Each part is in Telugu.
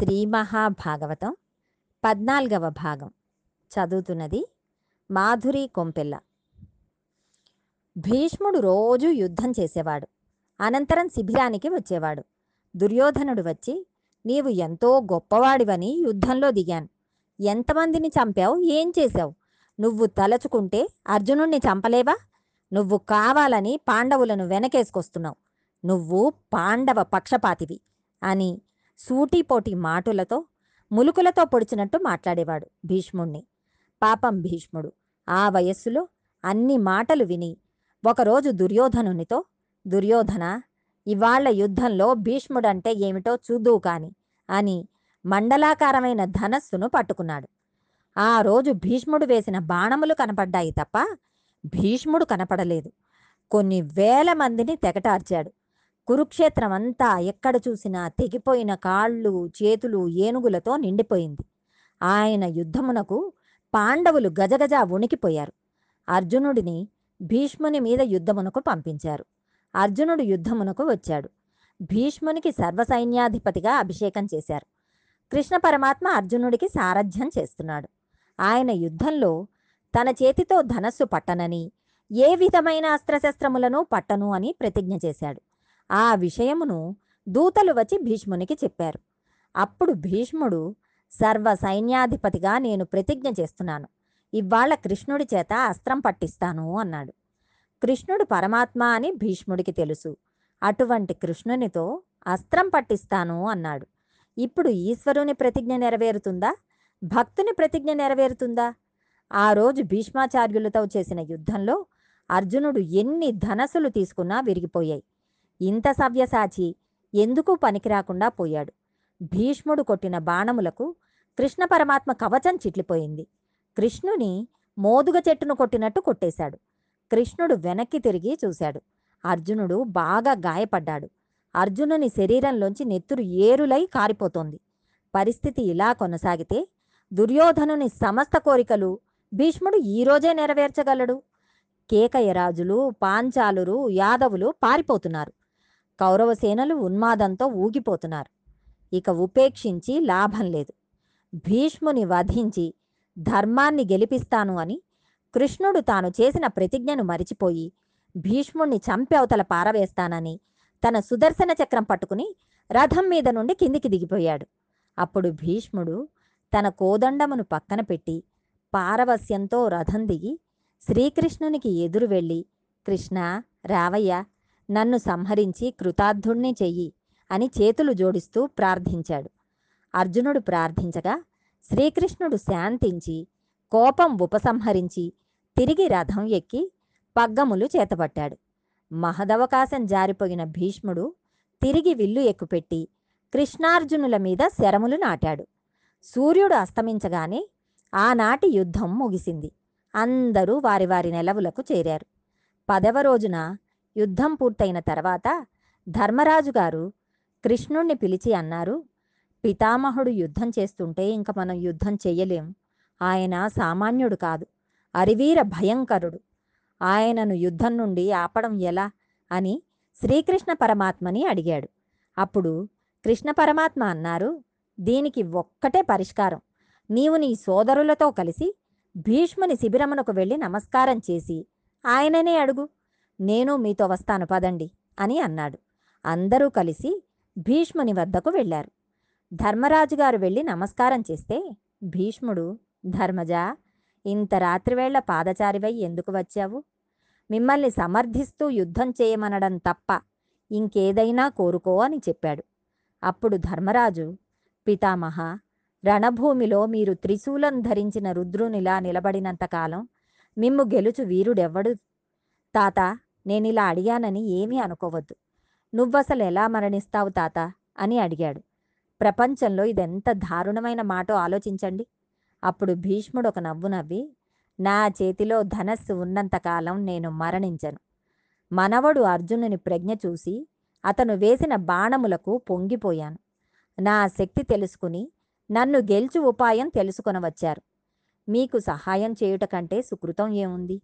శ్రీ మహాభాగవతం పద్నాలుగవ భాగం. చదువుతున్నది మాధురి కొంపెల్ల. భీష్ముడు రోజు యుద్ధం చేసేవాడు. అనంతరం శిబిరానికి వచ్చేవాడు. దుర్యోధనుడు వచ్చి నీవు ఎంతో గొప్పవాడివని యుద్ధంలో దిగాను. ఎంతమందిని చంపావు? ఏం చేశావు? నువ్వు తలచుకుంటే అర్జునుణ్ణి చంపలేవా? నువ్వు కావాలని పాండవులను వెనకేసుకొస్తున్నావు. నువ్వు పాండవ పక్షపాతివి అని సూటిపోటి మాటులతో ములుకులతో పొడిచినట్టు మాట్లాడేవాడు భీష్ముణ్ణి. పాపం భీష్ముడు. ఆ వయస్సులో అన్ని మాటలు విని ఒకరోజు దుర్యోధనునితో దుర్యోధన ఇవాళ్ళ యుద్ధంలో భీష్ముడంటే ఏమిటో చూద్దువు కాని అని మండలాకారమైన ధనస్సును పట్టుకున్నాడు. ఆ రోజు భీష్ముడు వేసిన బాణములు కనపడ్డాయి తప్ప భీష్ముడు కనపడలేదు. కొన్ని వేల మందిని తెగటార్చాడు. కురుక్షేత్రం అంతా ఎక్కడ చూసినా తెగిపోయిన కాళ్ళు చేతులు ఏనుగులతో నిండిపోయింది. ఆయన యుద్ధమునకు పాండవులు గజగజ ఉణికిపోయారు అర్జునుడిని భీష్ముని మీద యుద్ధమునకు పంపించారు. అర్జునుడు యుద్ధమునకు వచ్చాడు. భీష్మునికి సర్వసైన్యాధిపతిగా అభిషేకం చేశారు. కృష్ణ పరమాత్మ అర్జునుడికి సారథ్యం చేస్తున్నాడు. ఆయన యుద్ధంలో తన చేతితో ధనస్సు పట్టనని ఏ విధమైన అస్త్రశస్త్రములను పట్టను అని ప్రతిజ్ఞ చేశాడు. ఆ విషయమును దూతలు వచ్చి భీష్మునికి చెప్పారు. అప్పుడు భీష్ముడు సర్వ సైన్యాధిపతిగా నేను ప్రతిజ్ఞ చేస్తున్నాను. ఇవాళ కృష్ణుడి చేత అస్త్రం పట్టిస్తాను అన్నాడు. కృష్ణుడు పరమాత్మ అని భీష్ముడికి తెలుసు. అటువంటి కృష్ణునితో అస్త్రం పట్టిస్తాను అన్నాడు. ఇప్పుడు ఈశ్వరుని ప్రతిజ్ఞ నెరవేరుతుందా? భక్తుని ప్రతిజ్ఞ నెరవేరుతుందా? ఆ రోజు భీష్మాచార్యులతో చేసిన యుద్ధంలో అర్జునుడు ఎన్ని ధనస్సులు తీసుకున్నా విరిగిపోయాయి. ఇంత సవ్యసాచి ఎందుకు పనికిరాకుండా పోయాడు? భీష్ముడు కొట్టిన బాణములకు కృష్ణ పరమాత్మ కవచం చిట్లిపోయింది. కృష్ణుని మోదుగ చెట్టును కొట్టినట్టు కొట్టేశాడు. కృష్ణుడు వెనక్కి తిరిగి చూశాడు. అర్జునుడు బాగా గాయపడ్డాడు. అర్జునుని శరీరంలోంచి నెత్తురు ఏరులై కారిపోతోంది. పరిస్థితి ఇలా కొనసాగితే దుర్యోధనుని సమస్త కోరికలు భీష్ముడు ఈరోజే నెరవేర్చగలడు? కేకయరాజులు పాంచాలురు యాదవులు పారిపోతున్నారు. కౌరవ సేనలు ఉన్మాదంతో ఊగిపోతున్నారు. ఇక ఉపేక్షించి లాభం లేదు. భీష్ముని వధించి ధర్మాన్ని గెలిపిస్తాను అని కృష్ణుడు తాను చేసిన ప్రతిజ్ఞను మరిచిపోయి భీష్ముణ్ణి చంపి అవతల పారవేస్తానని తన సుదర్శన చక్రం పట్టుకుని రథం మీద నుండి కిందికి దిగిపోయాడు. అప్పుడు భీష్ముడు తన కోదండమును పక్కన పెట్టి పారవస్యంతో రథం దిగి శ్రీకృష్ణునికి ఎదురు వెళ్ళి కృష్ణ రావయ్య నన్ను సంహరించి కృతార్థుణ్ణి చెయ్యి అని చేతులు జోడిస్తూ ప్రార్థించాడు. అర్జునుడు ప్రార్థించగా శ్రీకృష్ణుడు శాంతించి కోపం ఉపసంహరించి తిరిగి రథం ఎక్కి పగ్గములు చేతపట్టాడు. మహదవకాశం జారిపోయిన భీష్ముడు తిరిగి విల్లు ఎక్కుపెట్టి కృష్ణార్జునుల మీద శరములు నాటాడు. సూర్యుడు అస్తమించగానే ఆనాటి యుద్ధం ముగిసింది. అందరూ వారి వారి నెలవులకు చేరారు. పదవ రోజున యుద్ధం పూర్తయిన తర్వాత ధర్మరాజు గారు కృష్ణుణ్ణి పిలిచి అన్నారు పితామహుడు యుద్ధం చేస్తుంటే ఇంక మనం యుద్ధం చెయ్యలేం ఆయన సామాన్యుడు కాదు అరివీర భయంకరుడు. ఆయనను యుద్ధం నుండి ఆపడం ఎలా? అని శ్రీకృష్ణ పరమాత్మని అడిగాడు. అప్పుడు కృష్ణ పరమాత్మ అన్నారు దీనికి ఒక్కటే పరిష్కారం. నీవు నీ సోదరులతో కలిసి భీష్ముని శిబిరమునకు వెళ్ళి నమస్కారం చేసి ఆయననే అడుగు. నేను మీతో వస్తాను పదండి అని అన్నాడు. అందరూ కలిసి భీష్ముని వద్దకు వెళ్ళారు. ధర్మరాజు గారు వెళ్ళి నమస్కారం చేస్తే భీష్ముడు ధర్మజా ఇంత రాత్రివేళ పాదచారివై ఎందుకు వచ్చావు? మిమ్మల్ని సమర్థిస్తూ యుద్ధం చేయమనడం తప్ప ఇంకేదైనా కోరుకో అని చెప్పాడు. అప్పుడు ధర్మరాజు పితామహ రణభూమిలో మీరు త్రిశూలం ధరించిన రుద్రునిలా నిలబడినంతకాలం మిమ్ము గెలుచు వీరుడెవ్వడు? తాత నేనిలా అడిగానని ఏమీ అనుకోవద్దు. నువ్వసలు ఎలా మరణిస్తావు తాత? అని అడిగాడు. ప్రపంచంలో ఇదెంత దారుణమైన మాటో ఆలోచించండి. అప్పుడు భీష్ముడు ఒక నవ్వు నవ్వి నా చేతిలో ధనస్సు ఉన్నంతకాలం నేను మరణించను. మనవడు అర్జునుని ప్రజ్ఞ చూసి అతను వేసిన బాణములకు పొంగిపోయాను. నా శక్తి తెలుసుకుని నన్ను గెలుచు ఉపాయం తెలుసుకొనవచ్చారు. మీకు సహాయం చేయుట కంటే సుకృతం ఏముంది?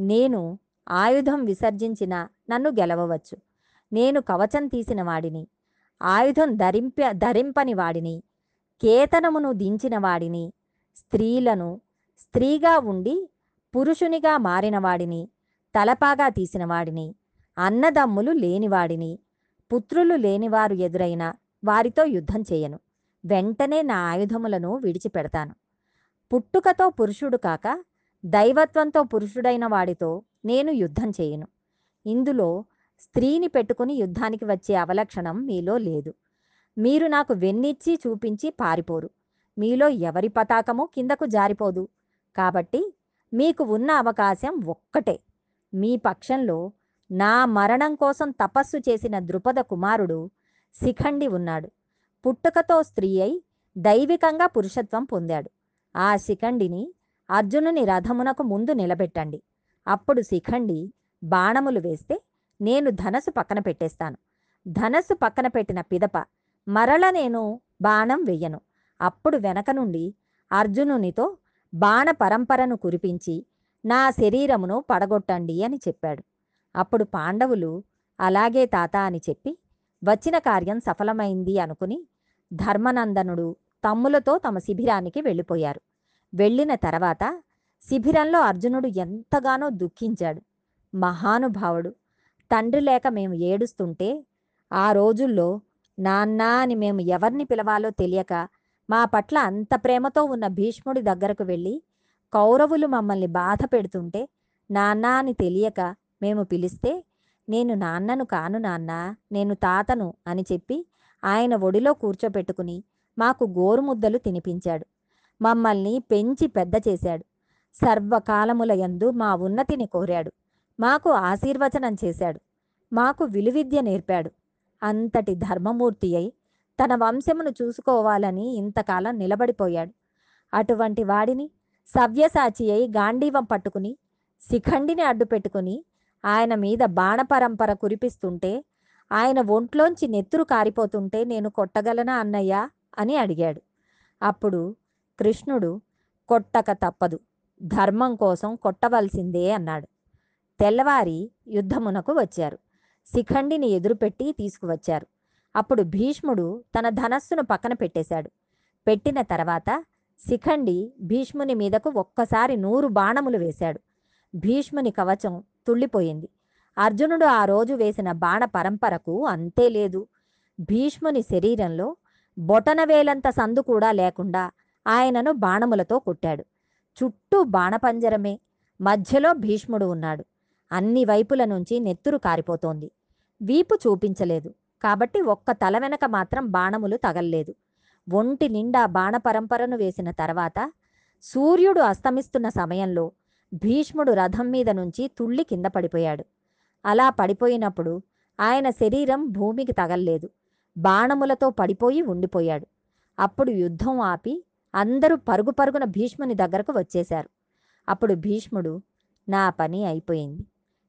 నేను ఆయుధం విసర్జించిన నన్ను గెలవవచ్చు. నేను కవచం తీసిన వాడిని ఆయుధం ధరింప ధరింపని వాడిని కేతనమును దించిన వాడిని స్త్రీలను స్త్రీగా ఉండి పురుషునిగా మారినవాడిని తలపాగా తీసినవాడిని అన్నదమ్ములు లేనివాడిని పుత్రులు లేనివారు ఎదురైన వారితో యుద్ధం చేయను. వెంటనే నా ఆయుధములను విడిచిపెడతాను. పుట్టుకతో పురుషుడు కాక దైవత్వంతో పురుషుడైన వాడితో నేను యుద్ధం చేయను. ఇందులో స్త్రీని పెట్టుకుని యుద్ధానికి వచ్చే అవలక్షణం మీలో లేదు. మీరు నాకు వెన్నిచ్చి చూపించి పారిపోరు. మీలో ఎవరి పతాకము కిందకు జారిపోదు. కాబట్టి మీకు ఉన్న అవకాశం ఒక్కటే. మీ పక్షంలో నా మరణం కోసం తపస్సు చేసిన ద్రుపద కుమారుడు శిఖండి ఉన్నాడు. పుట్టుకతో స్త్రీ అయి దైవికంగా పురుషత్వం పొందాడు. ఆ శిఖండిని అర్జునుని రథమునకు ముందు నిలబెట్టండి. అప్పుడు శిఖండి బాణములు వేస్తే నేను ధనసు పక్కన పెట్టేస్తాను. ధనస్సు పక్కన పెట్టిన పిదప మరల నేను బాణం వెయ్యను అప్పుడు వెనక నుండి అర్జునునితో బాణ పరంపరను కురిపించి నా శరీరమును పడగొట్టండి అని చెప్పాడు. అప్పుడు పాండవులు అలాగే తాత అని చెప్పి వచ్చిన కార్యం సఫలమైంది అనుకుని ధర్మనందనుడు తమ్ములతో తమ శిబిరానికి వెళ్ళిపోయారు. వెళ్ళిన తర్వాత శిబిరంలో అర్జునుడు ఎంతగానో దుఃఖించాడు. మహానుభావుడు తండ్రి లేక మేము ఏడుస్తుంటే ఆ రోజుల్లో నాన్న అని మేము ఎవరిని పిలవాలో తెలియక మా పట్ల అంత ప్రేమతో ఉన్న భీష్ముడి దగ్గరకు వెళ్ళి కౌరవులు మమ్మల్ని బాధ పెడుతుంటే నాన్న అని తెలియక మేము పిలిస్తే నేను నాన్నను కాను నాన్న నేను తాతను అని చెప్పి ఆయన ఒడిలో కూర్చోపెట్టుకుని మాకు గోరుముద్దలు తినిపించాడు. మమ్మల్ని పెంచి పెద్ద చేశాడు. సర్వకాలముల యందు మా ఉన్నతిని కోరాడు. మాకు ఆశీర్వచనం చేశాడు. మాకు విలువిద్య నేర్పాడు. అంతటి ధర్మమూర్తి అయి తన వంశమును చూసుకోవాలని ఇంతకాలం నిలబడిపోయాడు. అటువంటి వాడిని సవ్యసాచి అయి గాంధీవం పట్టుకుని శిఖండిని అడ్డుపెట్టుకుని ఆయన మీద బాణపరంపర కురిపిస్తుంటే ఆయన ఒంట్లోంచి నెత్తురు కారిపోతుంటే నేను కొట్టగలనా అన్నయ్య అని అడిగాడు. అప్పుడు కృష్ణుడు కొట్టక తప్పదు. ధర్మం కోసం కొట్టవలసిందే అన్నాడు. తెల్లవారి యుద్ధమునకు వచ్చారు. శిఖండిని ఎదురుపెట్టి తీసుకువచ్చారు. అప్పుడు భీష్ముడు తన ధనస్సును పక్కన పెట్టేశాడు. పెట్టిన తర్వాత శిఖండి భీష్ముని మీదకు ఒక్కసారి నూరు బాణములు వేశాడు. భీష్ముని కవచం తుళ్ళిపోయింది. అర్జునుడు ఆ రోజు వేసిన బాణ పరంపరకు అంతే లేదు. భీష్ముని శరీరంలో బొటనవేలంత సందు కూడా లేకుండా ఆయనను బాణములతో కొట్టాడు. చుట్టూ బాణపంజరమే. మధ్యలో భీష్ముడు ఉన్నాడు. అన్ని వైపుల నుంచి నెత్తురు కారిపోతోంది. వీపు చూపించలేదు. కాబట్టి ఒక్క తల వెనక మాత్రం బాణములు తగల్లేదు. ఒంటి నిండా బాణపరంపరను వేసిన తర్వాత సూర్యుడు అస్తమిస్తున్న సమయంలో భీష్ముడు రథం మీద నుంచి తుళ్ళి కింద పడిపోయాడు. అలా పడిపోయినప్పుడు ఆయన శరీరం భూమికి తగల్లేదు. బాణములతో పడిపోయి ఉండిపోయాడు. అప్పుడు యుద్ధం ఆపి అందరూ పరుగు పరుగున భీష్ముని దగ్గరకు వచ్చేశారు. అప్పుడు భీష్ముడు నా పని అయిపోయింది.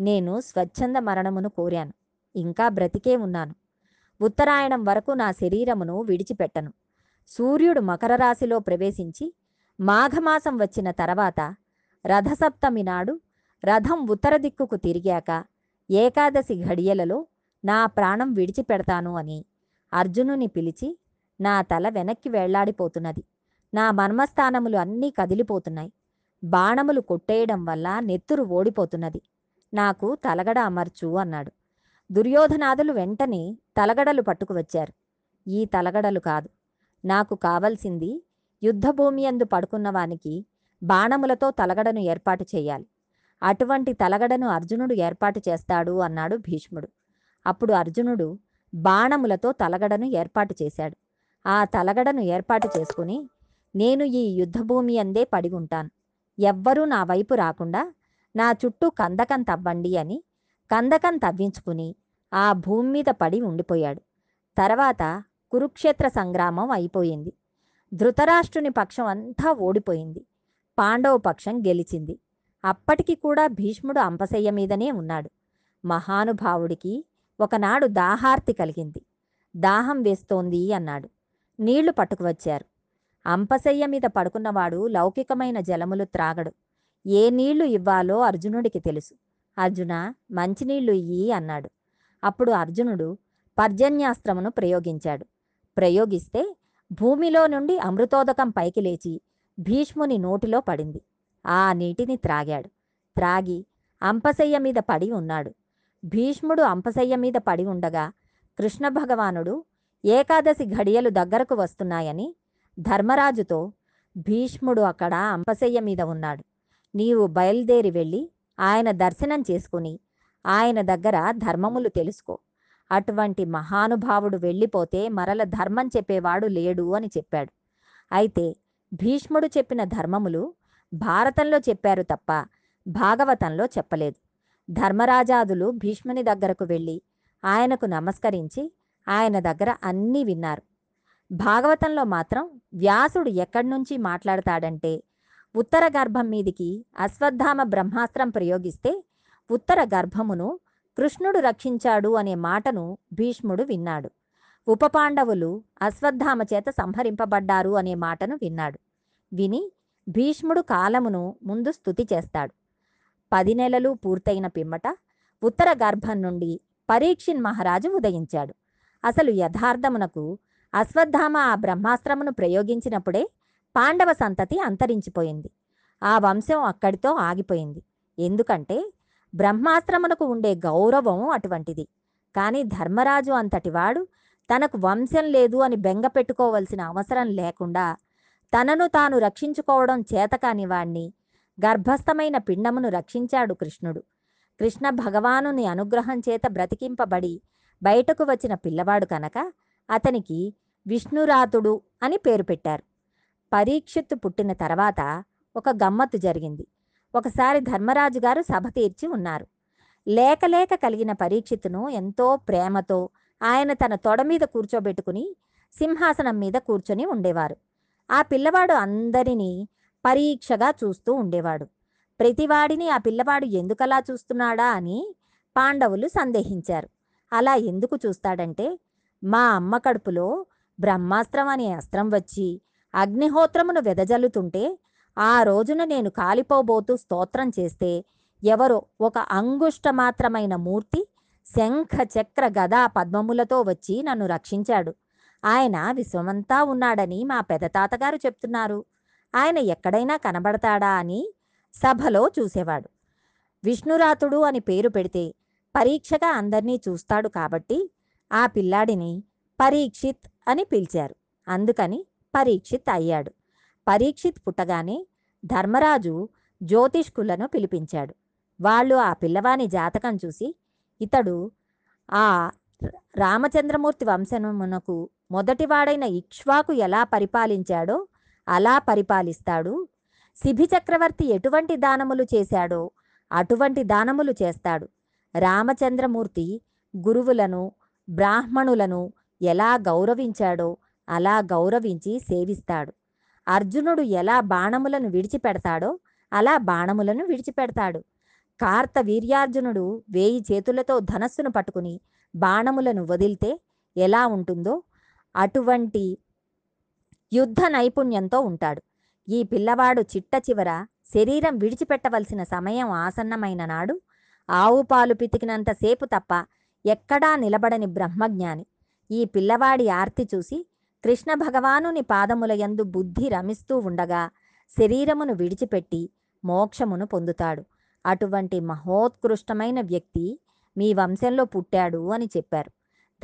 నేను స్వచ్ఛంద మరణమును కోరాను. ఇంకా బ్రతికే ఉన్నాను. ఉత్తరాయణం వరకు నా శరీరమును విడిచిపెట్టను. సూర్యుడు మకర రాశిలో ప్రవేశించి మాఘమాసం వచ్చిన తర్వాత రథసప్తమి నాడు రథం ఉత్తర దిక్కుకు తిరిగాక ఏకాదశి ఘడియలలో నా ప్రాణం విడిచిపెడతాను అని అర్జునుని పిలిచి నా తల వెనక్కి వెళ్ళాడిపోతున్నది. నా మర్మస్థానములు అన్నీ కదిలిపోతున్నాయి. బాణములు కొట్టేయడం వల్ల నెత్తురు ఓడిపోతున్నది. నాకు తలగడ అమర్చు అన్నాడు. దుర్యోధనాదులు వెంటనే తలగడలు పట్టుకువచ్చారు ఈ తలగడలు కాదు. నాకు కావలసింది యుద్ధభూమి అందు పడుకున్నవానికి బాణములతో తలగడను ఏర్పాటు చేయాలి. అటువంటి తలగడను అర్జునుడు ఏర్పాటు చేస్తాడు అన్నాడు భీష్ముడు. అప్పుడు అర్జునుడు బాణములతో తలగడను ఏర్పాటు చేశాడు. ఆ తలగడను ఏర్పాటు చేసుకుని నేను ఈ యుద్ధభూమి అందే పడి ఉంటాను ఎవ్వరూ నా వైపు రాకుండా నా చుట్టూ కందకం తవ్వండి అని కందకం తవ్వించుకుని ఆ భూమి మీద పడి ఉండిపోయాడు. తర్వాత కురుక్షేత్ర సంగ్రామం అయిపోయింది. ధృతరాష్ట్రుని పక్షం అంతా ఓడిపోయింది. పాండవ పక్షం గెలిచింది. అప్పటికి కూడా భీష్ముడు అంపశయ్య మీదనే ఉన్నాడు. మహానుభావుడికి ఒకనాడు దాహార్తి కలిగింది. దాహం వేస్తోంది అన్నాడు. నీళ్ళు పట్టుకువచ్చారు అంపశయ్య మీద పడుకున్నవాడు లౌకికమైన జలములు త్రాగడు. ఏ నీళ్ళు ఇవ్వాలో అర్జునుడికి తెలుసు. అర్జున మంచినీళ్ళు ఇయ్యి అన్నాడు. అప్పుడు అర్జునుడు పర్జన్యాస్త్రమును ప్రయోగించాడు. ప్రయోగిస్తే భూమిలో నుండి అమృతోదకం పైకి లేచి భీష్ముని నోటిలో పడింది. ఆ నీటిని త్రాగాడు. త్రాగి అంపశయ్య మీద పడి ఉన్నాడు. భీష్ముడు అంపశయ్య మీద పడి ఉండగా కృష్ణ భగవానుడు ఏకాదశి ఘడియలు దగ్గరకు వస్తున్నాయని ధర్మరాజుతో భీష్ముడు అక్కడ అంపశయ్య మీద ఉన్నాడు. నీవు బయలుదేరి వెళ్ళి ఆయన దర్శనం చేసుకుని ఆయన దగ్గర ధర్మములు తెలుసుకో. అటువంటి మహానుభావుడు వెళ్ళిపోతే మరల ధర్మం చెప్పేవాడు లేడు అని చెప్పాడు. అయితే భీష్ముడు చెప్పిన ధర్మములు భారతంలో చెప్పారు తప్ప భాగవతంలో చెప్పలేదు. ధర్మరాజాదులు భీష్ముని దగ్గరకు వెళ్ళి ఆయనకు నమస్కరించి ఆయన దగ్గర అన్నీ విన్నారు. భాగవతంలో మాత్రం వ్యాసుడు ఎక్కడి నుంచి మాట్లాడతాడంటే ఉత్తర గర్భం మీదికి అశ్వత్థామ బ్రహ్మాస్త్రం ప్రయోగిస్తే ఉత్తర గర్భమును కృష్ణుడు రక్షించాడు అనే మాటను భీష్ముడు విన్నాడు. ఉపపాండవులు అశ్వత్థామ చేత సంహరింపబడ్డారు అనే మాటను విన్నాడు. విని భీష్ముడు కాలమును ముందు స్థుతి చేస్తాడు. పది నెలలు పూర్తయిన పిమ్మట ఉత్తర గర్భం నుండి పరీక్షిన్ మహారాజు ఉదయించాడు. అసలు యథార్థమునకు అశ్వత్థామ ఆ బ్రహ్మాస్త్రమును ప్రయోగించినప్పుడే పాండవ సంతతి అంతరించిపోయింది. ఆ వంశం అక్కడితో ఆగిపోయింది. ఎందుకంటే బ్రహ్మాస్త్రమునకు ఉండే గౌరవం అటువంటిది. కానీ ధర్మరాజు అంతటివాడు తనకు వంశం లేదు అని బెంగ పెట్టుకోవలసిన అవసరం లేకుండా తనను తాను రక్షించుకోవడం చేతకాని వాణ్ణి గర్భస్థమైన పిండమును రక్షించాడు కృష్ణుడు. కృష్ణ భగవానుని అనుగ్రహం చేత బ్రతికింపబడి బయటకు వచ్చిన పిల్లవాడు కనుక అతనికి విష్ణురాతుడు అని పేరు పెట్టారు. పరీక్షిత్తు పుట్టిన తర్వాత ఒక గమ్మత్తు జరిగింది. ఒకసారి ధర్మరాజు గారు సభ తీర్చి ఉన్నారు. లేకలేక కలిగిన పరీక్షిత్తును ఎంతో ప్రేమతో ఆయన తన తొడ మీద కూర్చోబెట్టుకుని సింహాసనం మీద కూర్చొని ఉండేవారు. ఆ పిల్లవాడు అందరినీ పరీక్షగా చూస్తూ ఉండేవాడు. ప్రతివాడిని ఆ పిల్లవాడు ఎందుకలా చూస్తున్నాడా అని పాండవులు సందేహించారు. అలా ఎందుకు చూస్తాడంటే మా అమ్మ కడుపులో బ్రహ్మాస్త్రం అనే అస్త్రం వచ్చి అగ్నిహోత్రమును వెదజల్లుతుంటే ఆ రోజున నేను కాలిపోబోతూ స్తోత్రం చేస్తే ఎవరో ఒక అంగుష్ట మాత్రమైన మూర్తి శంఖ చక్ర గదా పద్మములతో వచ్చి నన్ను రక్షించాడు. ఆయన విశ్వమంతా ఉన్నాడని మా పెదతాతగారు చెప్తున్నారు. ఆయన ఎక్కడైనా కనబడతాడా అని సభలో చూసేవాడు. విష్ణురాతుడు అని పేరు పెడితే పరీక్షగా అందరినీ చూస్తాడు కాబట్టి ఆ పిల్లాడిని పరీక్షిత్ అని పిలిచారు. అందుకని పరీక్షిత్ అయ్యాడు. పరీక్షిత్ పుట్టగానే ధర్మరాజు జ్యోతిష్కులను పిలిపించాడు. వాళ్ళు ఆ పిల్లవాని జాతకం చూసి ఇతడు ఆ రామచంద్రమూర్తి వంశమునకు మొదటివాడైన ఇక్ష్వాకు ఎలా పరిపాలించాడో అలా పరిపాలిస్తాడు. శిభి చక్రవర్తి ఎటువంటి దానములు చేశాడో అటువంటి దానములు చేస్తాడు. రామచంద్రమూర్తి గురువులను బ్రాహ్మణులను ఎలా గౌరవించాడో అలా గౌరవించి సేవిస్తాడు. అర్జునుడు ఎలా బాణములను విడిచిపెడతాడో అలా బాణములను విడిచిపెడతాడు. కార్త వీర్యార్జునుడు వేయి చేతులతో ధనస్సును పట్టుకుని బాణములను వదిలితే ఎలా ఉంటుందో అటువంటి యుద్ధ నైపుణ్యంతో ఉంటాడు. ఈ పిల్లవాడు చిట్ట చివర శరీరం విడిచిపెట్టవలసిన సమయం ఆసన్నమైన నాడు ఆవు పాలు పితికినంతసేపు తప్ప ఎక్కడా నిలబడని బ్రహ్మజ్ఞాని. ఈ పిల్లవాడి ఆర్తి చూసి కృష్ణ భగవానుని పాదముల యందు బుద్ధి రమిస్తూ ఉండగా శరీరమును విడిచిపెట్టి మోక్షమును పొందుతాడు. అటువంటి మహోత్కృష్టమైన వ్యక్తి మీ వంశంలో పుట్టాడు అని చెప్పారు.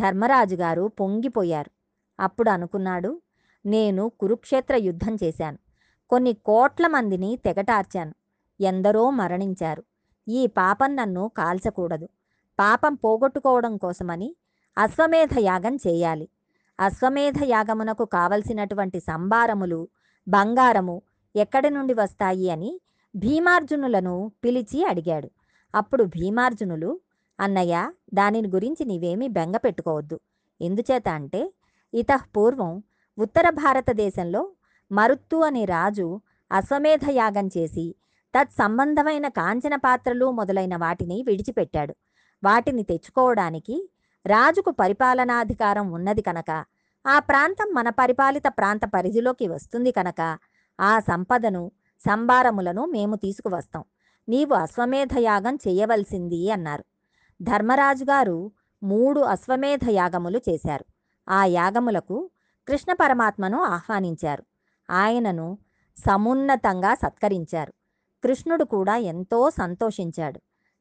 ధర్మరాజు గారు పొంగిపోయారు. అప్పుడు అనుకున్నాడు నేను కురుక్షేత్ర యుద్ధం చేశాను. కొన్ని కోట్ల మందిని తెగటార్చాను. ఎందరో మరణించారు. ఈ పాపం నన్ను కాల్చకూడదు. పాపం పోగొట్టుకోవడం కోసమని అశ్వమేధ యాగం చేయాలి. అశ్వమేధ యాగమునకు కావలసినటువంటి సంభారములు బంగారము ఎక్కడి నుండి వస్తాయి అని భీమార్జునులను పిలిచి అడిగాడు. అప్పుడు భీమార్జునులు అన్నయ్య దానిని గురించి నీవేమీ బెంగ పెట్టుకోవద్దు. ఎందుచేత అంటే ఇతః పూర్వం ఉత్తర భారతదేశంలో మరుత్తు అనే రాజు అశ్వమేధ యాగం చేసి తత్సంబంధమైన కాంచన పాత్రలు మొదలైన వాటిని విడిచిపెట్టాడు. వాటిని తెచ్చుకోవడానికి రాజుకు పరిపాలనాధికారం ఉన్నది కనుక ఆ ప్రాంతం మన పరిపాలిత ప్రాంత పరిధిలోకి వస్తుంది కనుక ఆ సంపదను సంభారములను మేము తీసుకువస్తాం. నీవు అశ్వమేధ యాగం చేయవలసింది అన్నారు. ధర్మరాజు గారు మూడు అశ్వమేధ యాగములు చేశారు. ఆ యాగములకు కృష్ణ పరమాత్మను ఆహ్వానించారు. ఆయనను సమున్నతంగా సత్కరించారు. కృష్ణుడు కూడా ఎంతో సంతోషించాడు.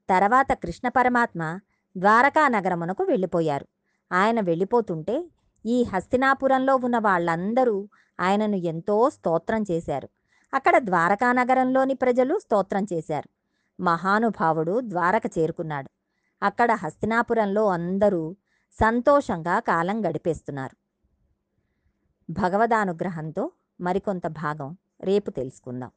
తర్వాత కృష్ణ పరమాత్మ ద్వారకా నగరమునకు వెళ్ళిపోయారు. ఆయన వెళ్ళిపోతుంటే ఈ హస్తినాపురంలో ఉన్న వాళ్ళందరూ ఆయనను ఎంతో స్తోత్రం చేశారు. అక్కడ ద్వారకా నగరంలోని ప్రజలు స్తోత్రం చేశారు. మహానుభావుడు ద్వారక చేరుకున్నాడు. అక్కడ హస్తినాపురంలో అందరూ సంతోషంగా కాలం గడిపేస్తున్నారు. భగవదానుగ్రహంతో మరికొంత భాగం రేపు తెలుసుకుందాం.